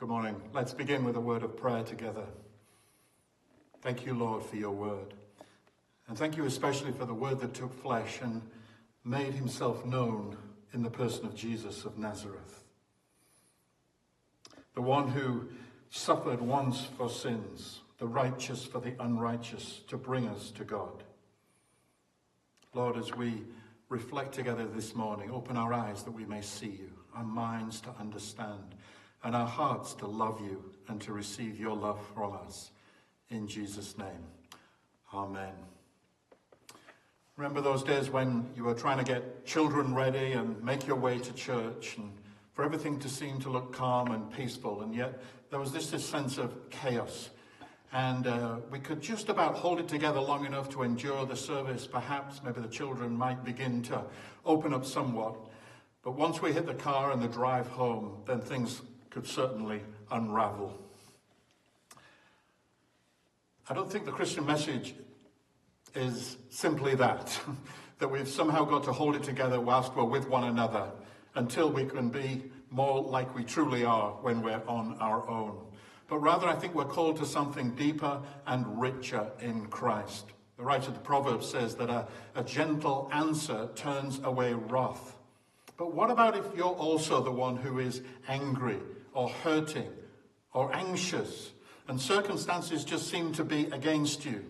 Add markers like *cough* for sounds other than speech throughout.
Good morning. Let's begin with a word of prayer together. Thank you, Lord, for your word. And thank you especially for the word that took flesh and made himself known in the person of Jesus of Nazareth. The one who suffered once for sins, the righteous for the unrighteous, to bring us to God. Lord, as we reflect together this morning, open our eyes that we may see you, our minds to understand, and our hearts to love you and to receive your love from us. In Jesus' name, Amen. Remember those days when you were trying to get children ready and make your way to church and for everything to seem to look calm and peaceful, and yet there was this, this sense of chaos. And uh, we could just about hold it together long enough to endure the service. Perhaps maybe the children might begin to open up somewhat. But once we hit the car and the drive home, then things could certainly unravel. I don't think the Christian message is simply that, *laughs* that we've somehow got to hold it together whilst we're with one another until we can be more like we truly are when we're on our own. But rather, I think we're called to something deeper and richer in Christ. The writer of the Proverbs says that a, a gentle answer turns away wrath. But what about if you're also the one who is angry or hurting or anxious and circumstances just seem to be against you?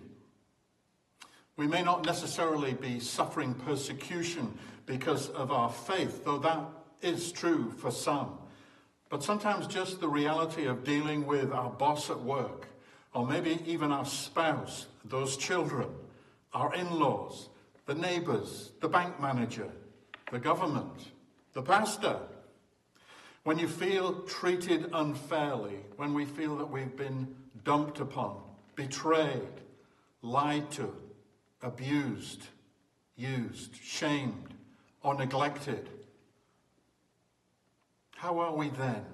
We may not necessarily be suffering persecution because of our faith, though that is true for some. But sometimes just the reality of dealing with our boss at work, or maybe even our spouse, those children, our in laws, the neighbors, the bank manager, the government, the pastor. When you feel treated unfairly, when we feel that we've been dumped upon, betrayed, lied to, abused, used, shamed, or neglected. How are we then?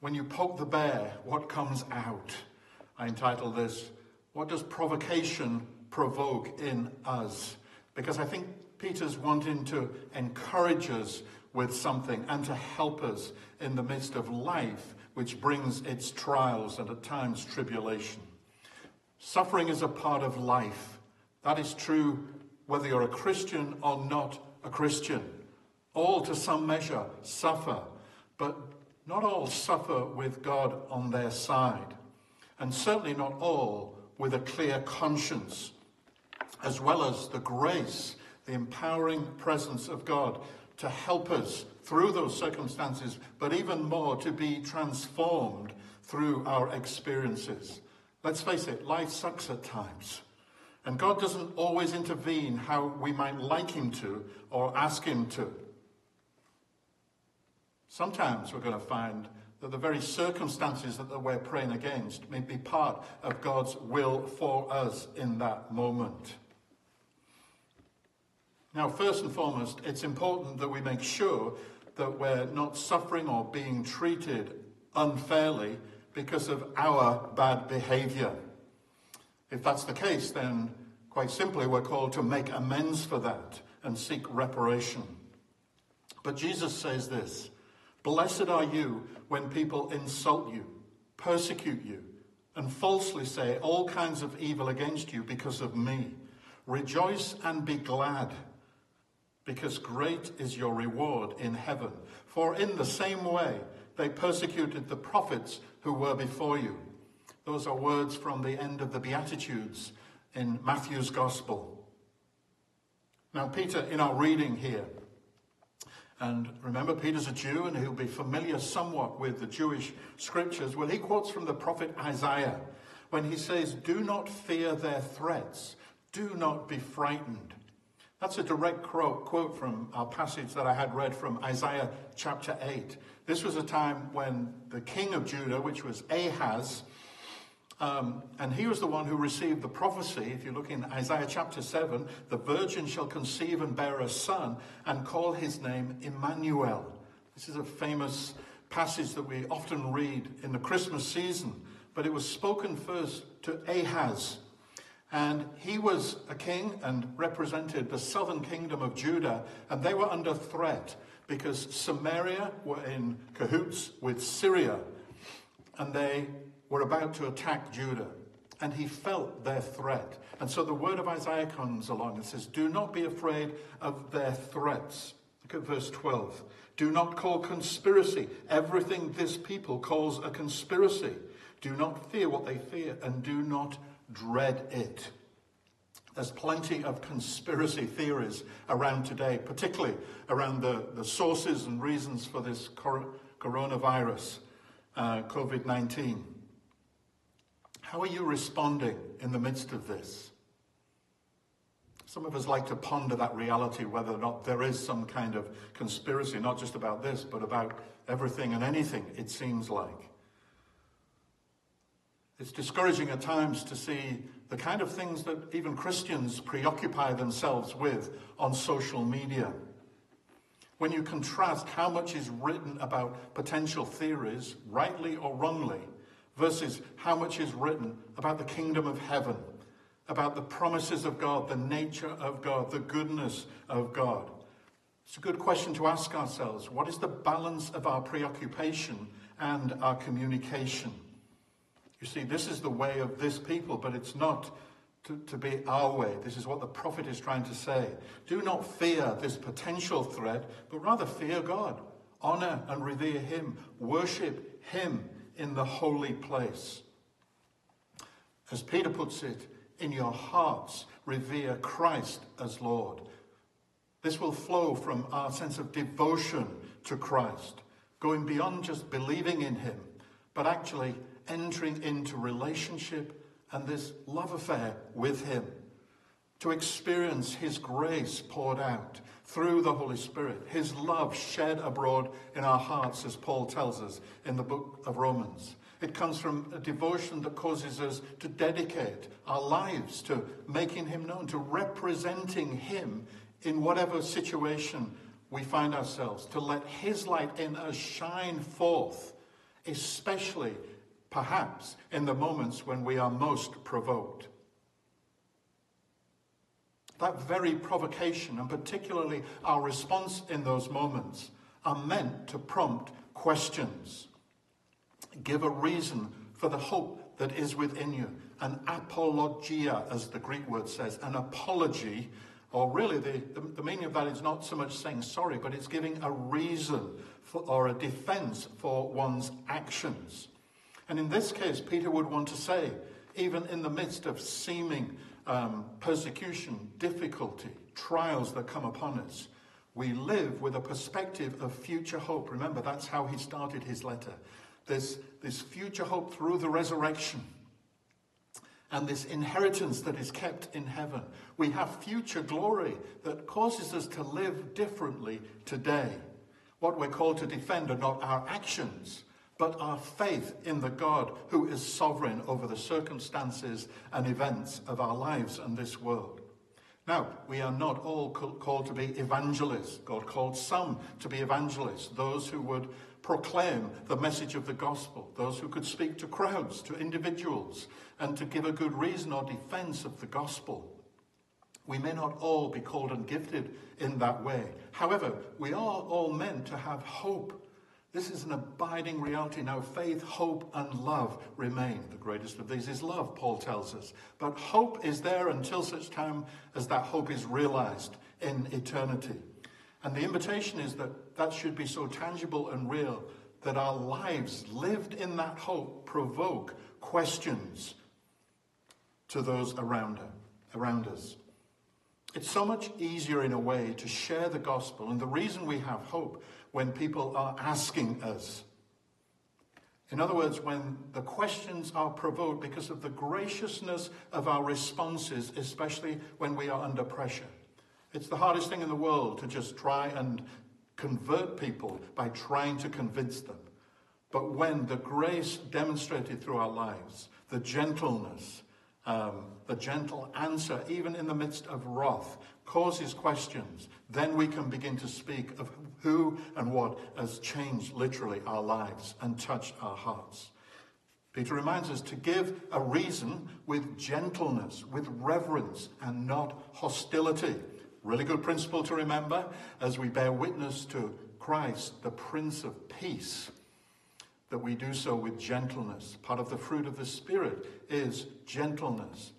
When you poke the bear, what comes out? I entitle this, What Does Provocation Provoke in Us? Because I think Peter's wanting to encourage us with something and to help us in the midst of life, which brings its trials and at times tribulation. Suffering is a part of life. That is true whether you're a Christian or not a Christian. All, to some measure, suffer, but not all suffer with God on their side, and certainly not all with a clear conscience, as well as the grace, the empowering presence of God to help us through those circumstances, but even more to be transformed through our experiences. Let's face it, life sucks at times. And God doesn't always intervene how we might like Him to or ask Him to. Sometimes we're going to find that the very circumstances that we're praying against may be part of God's will for us in that moment. Now, first and foremost, it's important that we make sure that we're not suffering or being treated unfairly because of our bad behavior. If that's the case, then quite simply we're called to make amends for that and seek reparation. But Jesus says this Blessed are you when people insult you, persecute you, and falsely say all kinds of evil against you because of me. Rejoice and be glad, because great is your reward in heaven. For in the same way they persecuted the prophets who were before you. Those are words from the end of the Beatitudes in Matthew's Gospel. Now, Peter, in our reading here, and remember, Peter's a Jew and he'll be familiar somewhat with the Jewish scriptures. Well, he quotes from the prophet Isaiah when he says, Do not fear their threats, do not be frightened. That's a direct quote from our passage that I had read from Isaiah chapter 8. This was a time when the king of Judah, which was Ahaz, um, and he was the one who received the prophecy. If you look in Isaiah chapter 7, the virgin shall conceive and bear a son and call his name Emmanuel. This is a famous passage that we often read in the Christmas season, but it was spoken first to Ahaz. And he was a king and represented the southern kingdom of Judah, and they were under threat because Samaria were in cahoots with Syria and they were about to attack Judah. And he felt their threat. And so the word of Isaiah comes along and says, Do not be afraid of their threats. Look at verse 12. Do not call conspiracy everything this people calls a conspiracy. Do not fear what they fear, and do not dread it. There's plenty of conspiracy theories around today, particularly around the, the sources and reasons for this cor- coronavirus, uh, COVID 19. How are you responding in the midst of this? Some of us like to ponder that reality, whether or not there is some kind of conspiracy, not just about this, but about everything and anything, it seems like. It's discouraging at times to see the kind of things that even Christians preoccupy themselves with on social media. When you contrast how much is written about potential theories, rightly or wrongly, versus how much is written about the kingdom of heaven about the promises of God, the nature of God, the goodness of God? It's a good question to ask ourselves. What is the balance of our preoccupation and our communication? You see, this is the way of this people, but it's not to, to be our way. This is what the prophet is trying to say. Do not fear this potential threat, but rather fear God. Honor and revere Him. Worship Him in the holy place. As Peter puts it, in your hearts revere Christ as Lord. This will flow from our sense of devotion to Christ, going beyond just believing in Him, but actually entering into relationship and this love affair with Him, to experience His grace poured out through the Holy Spirit, His love shed abroad in our hearts, as Paul tells us in the book of Romans. It comes from a devotion that causes us to dedicate our lives to making Him known, to representing Him in whatever situation we find ourselves, to let His light in us shine forth, especially perhaps in the moments when we are most provoked. That very provocation, and particularly our response in those moments, are meant to prompt questions give a reason for the hope that is within you. An apologia, as the Greek word says, an apology, or really the, the, the meaning of that is not so much saying sorry, but it's giving a reason for, or a defense for one's actions. And in this case, Peter would want to say, even in the midst of seeming um, persecution, difficulty, trials that come upon us, we live with a perspective of future hope. Remember, that's how he started his letter. There's this future hope through the resurrection and this inheritance that is kept in heaven. We have future glory that causes us to live differently today. What we're called to defend are not our actions, but our faith in the God who is sovereign over the circumstances and events of our lives and this world. Now, we are not all called to be evangelists. God called some to be evangelists, those who would proclaim the message of the gospel, those who could speak to crowds, to individuals, and to give a good reason or defense of the gospel. We may not all be called and gifted in that way. However, we are all meant to have hope. This is an abiding reality. Now, faith, hope, and love remain. The greatest of these is love, Paul tells us. But hope is there until such time as that hope is realized in eternity. And the invitation is that that should be so tangible and real that our lives lived in that hope provoke questions to those around, us. It's so much easier in a way to share the gospel, and the reason we have hope when people are asking us. In other words, when the questions are provoked because of the graciousness of our responses, especially when we are under pressure. It's the hardest thing in the world to just try and convert people by trying to convince them. But when the grace demonstrated through our lives, the gentleness, um, the gentle answer, even in the midst of wrath, causes questions, then we can begin to speak of who and what has changed literally our lives and touched our hearts. Peter reminds us to give a reason with gentleness, with reverence, and not hostility. Really good principle to remember as we bear witness to Christ, the Prince of Peace, that we do so with gentleness. Part of the fruit of the Spirit is gentleness.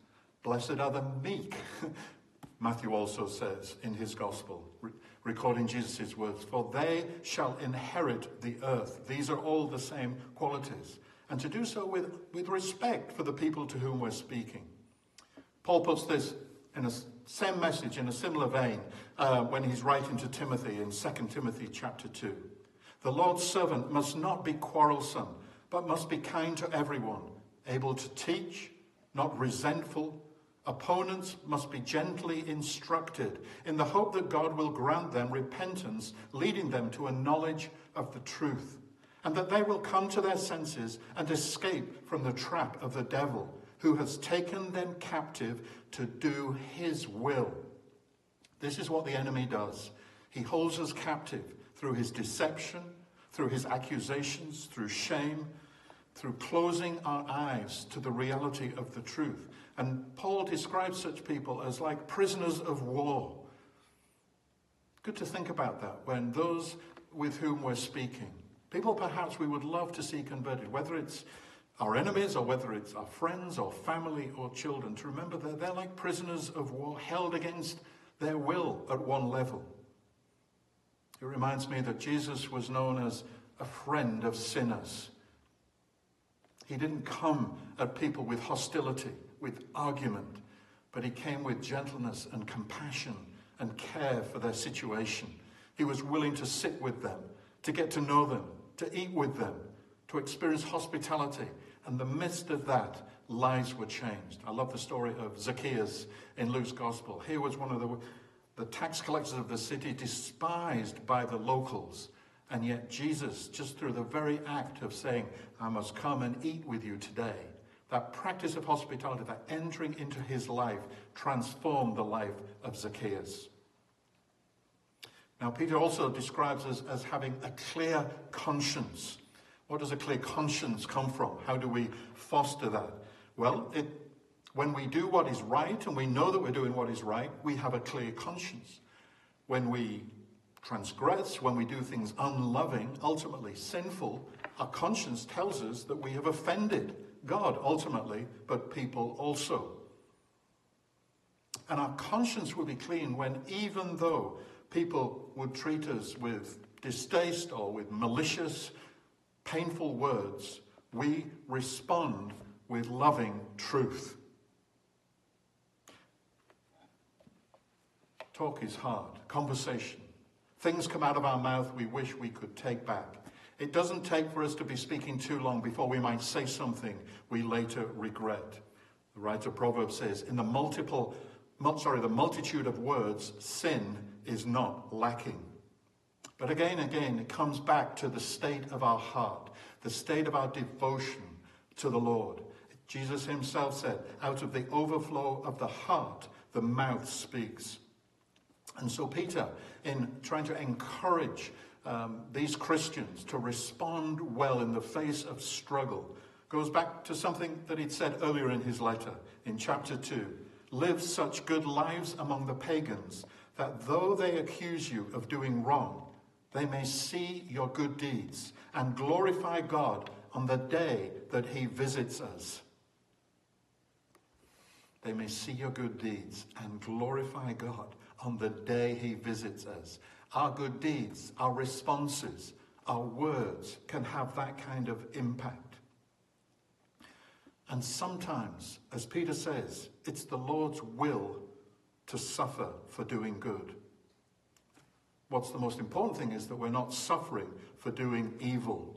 Blessed are the meek, *laughs* Matthew also says in his gospel, re- recording Jesus' words, for they shall inherit the earth. These are all the same qualities. And to do so with, with respect for the people to whom we're speaking. Paul puts this in a same message in a similar vein uh, when he's writing to Timothy in 2 Timothy chapter 2. The Lord's servant must not be quarrelsome, but must be kind to everyone, able to teach, not resentful. Opponents must be gently instructed in the hope that God will grant them repentance, leading them to a knowledge of the truth, and that they will come to their senses and escape from the trap of the devil who has taken them captive to do his will. This is what the enemy does. He holds us captive through his deception, through his accusations, through shame, through closing our eyes to the reality of the truth. And Paul describes such people as like prisoners of war. Good to think about that when those with whom we're speaking, people perhaps we would love to see converted, whether it's our enemies or whether it's our friends or family or children, to remember that they're like prisoners of war held against their will at one level. It reminds me that Jesus was known as a friend of sinners. He didn't come at people with hostility, with argument, but he came with gentleness and compassion and care for their situation. He was willing to sit with them, to get to know them, to eat with them, to experience hospitality, and the midst of that, lives were changed. I love the story of Zacchaeus in Luke's gospel. He was one of the, the tax collectors of the city, despised by the locals. And yet, Jesus, just through the very act of saying, I must come and eat with you today, that practice of hospitality, that entering into his life, transformed the life of Zacchaeus. Now, Peter also describes us as having a clear conscience. What does a clear conscience come from? How do we foster that? Well, it, when we do what is right and we know that we're doing what is right, we have a clear conscience. When we transgress, when we do things unloving, ultimately sinful, our conscience tells us that we have offended God ultimately, but people also. And our conscience will be clean when, even though people would treat us with distaste or with malicious painful words, we respond with loving truth. Talk is hard, conversation. Things come out of our mouth we wish we could take back. It doesn't take for us to be speaking too long before we might say something we later regret. The writer of Proverbs says, In the multiple, sorry, the multitude of words, sin is not lacking. But again again, it comes back to the state of our heart, the state of our devotion to the Lord. Jesus himself said, out of the overflow of the heart, the mouth speaks. And so, Peter, in trying to encourage um, these Christians to respond well in the face of struggle, goes back to something that he'd said earlier in his letter in chapter 2. Live such good lives among the pagans that though they accuse you of doing wrong, they may see your good deeds and glorify God on the day that he visits us. They may see your good deeds and glorify God on the day he visits us. Our good deeds, our responses, our words can have that kind of impact. And sometimes, as Peter says, it's the Lord's will to suffer for doing good. What's the most important thing is that we're not suffering for doing evil.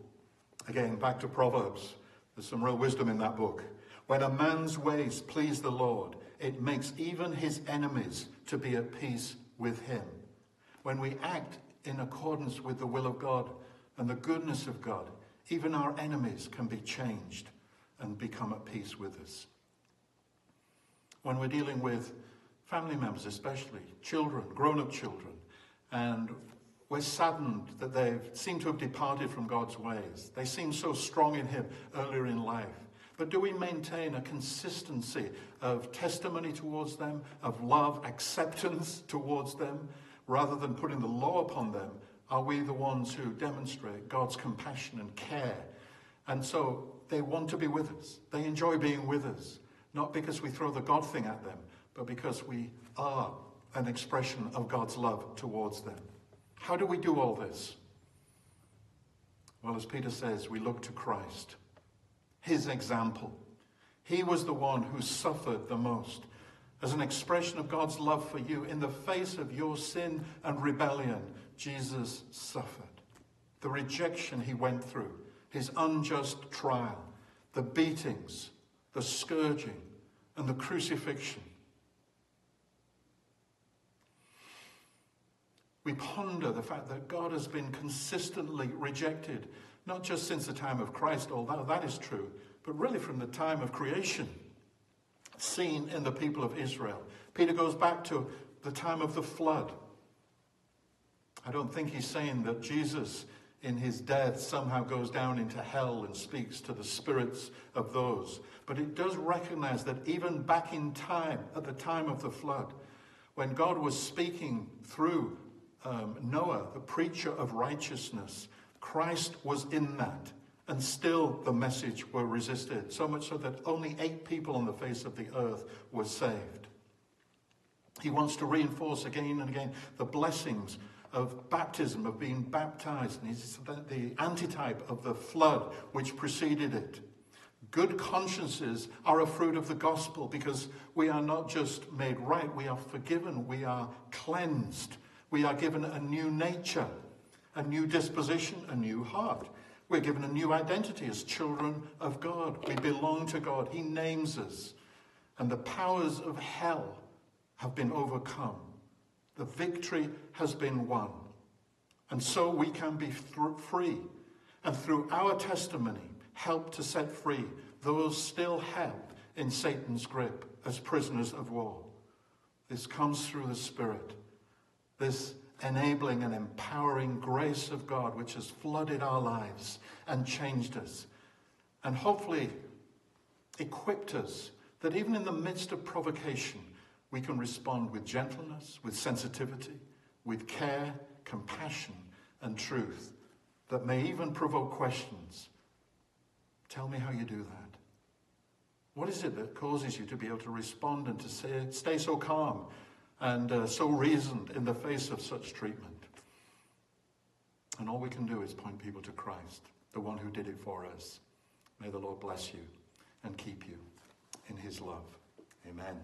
Again, back to Proverbs. There's some real wisdom in that book. When a man's ways please the Lord, it makes even his enemies to be at peace with him. When we act in accordance with the will of God and the goodness of God, even our enemies can be changed and become at peace with us. When we're dealing with family members, especially children, grown up children, and we're saddened that they seem to have departed from God's ways. They seem so strong in Him earlier in life. But do we maintain a consistency of testimony towards them, of love, acceptance towards them, rather than putting the law upon them are we the ones who demonstrate God's compassion and care? And so they want to be with us. They enjoy being with us, not because we throw the God thing at them, but because we are an expression of God's love towards them. How do we do all this? Well, as Peter says, we look to Christ, his example. He was the one who suffered the most as an expression of God's love for you. In the face of your sin and rebellion, Jesus suffered. The rejection he went through, his unjust trial, the beatings, the scourging, and the crucifixion. We ponder the fact that God has been consistently rejected, not just since the time of Christ, although that is true, but really from the time of creation, seen in the people of Israel. Peter goes back to the time of the flood. I don't think he's saying that Jesus, in his death, somehow goes down into hell and speaks to the spirits of those. But it does recognize that even back in time, at the time of the flood, when God was speaking through um, Noah, the preacher of righteousness, Christ was in that. And still the message were resisted, so much so that only eight people on the face of the earth were saved. He wants to reinforce again and again the blessings of baptism, of being baptized. And he's the antitype of the flood which preceded it. Good consciences are a fruit of the gospel because we are not just made right, we are forgiven, we are cleansed, we are given a new nature, a new disposition, a new heart. We're given a new identity as children of God. We belong to God. He names us. And the powers of hell have been overcome. The victory has been won. And so we can be free. And through our testimony, help to set free those still held in Satan's grip as prisoners of war. This comes through the Spirit. This enabling and empowering grace of God, which has flooded our lives and changed us, and hopefully equipped us that even in the midst of provocation, we can respond with gentleness, with sensitivity, with care, compassion, and truth that may even provoke questions. Tell me how you do that. What is it that causes you to be able to respond and to say, stay so calm and uh, so reasoned in the face of such treatment. And all we can do is point people to Christ, the one who did it for us. May the Lord bless you and keep you in his love. Amen.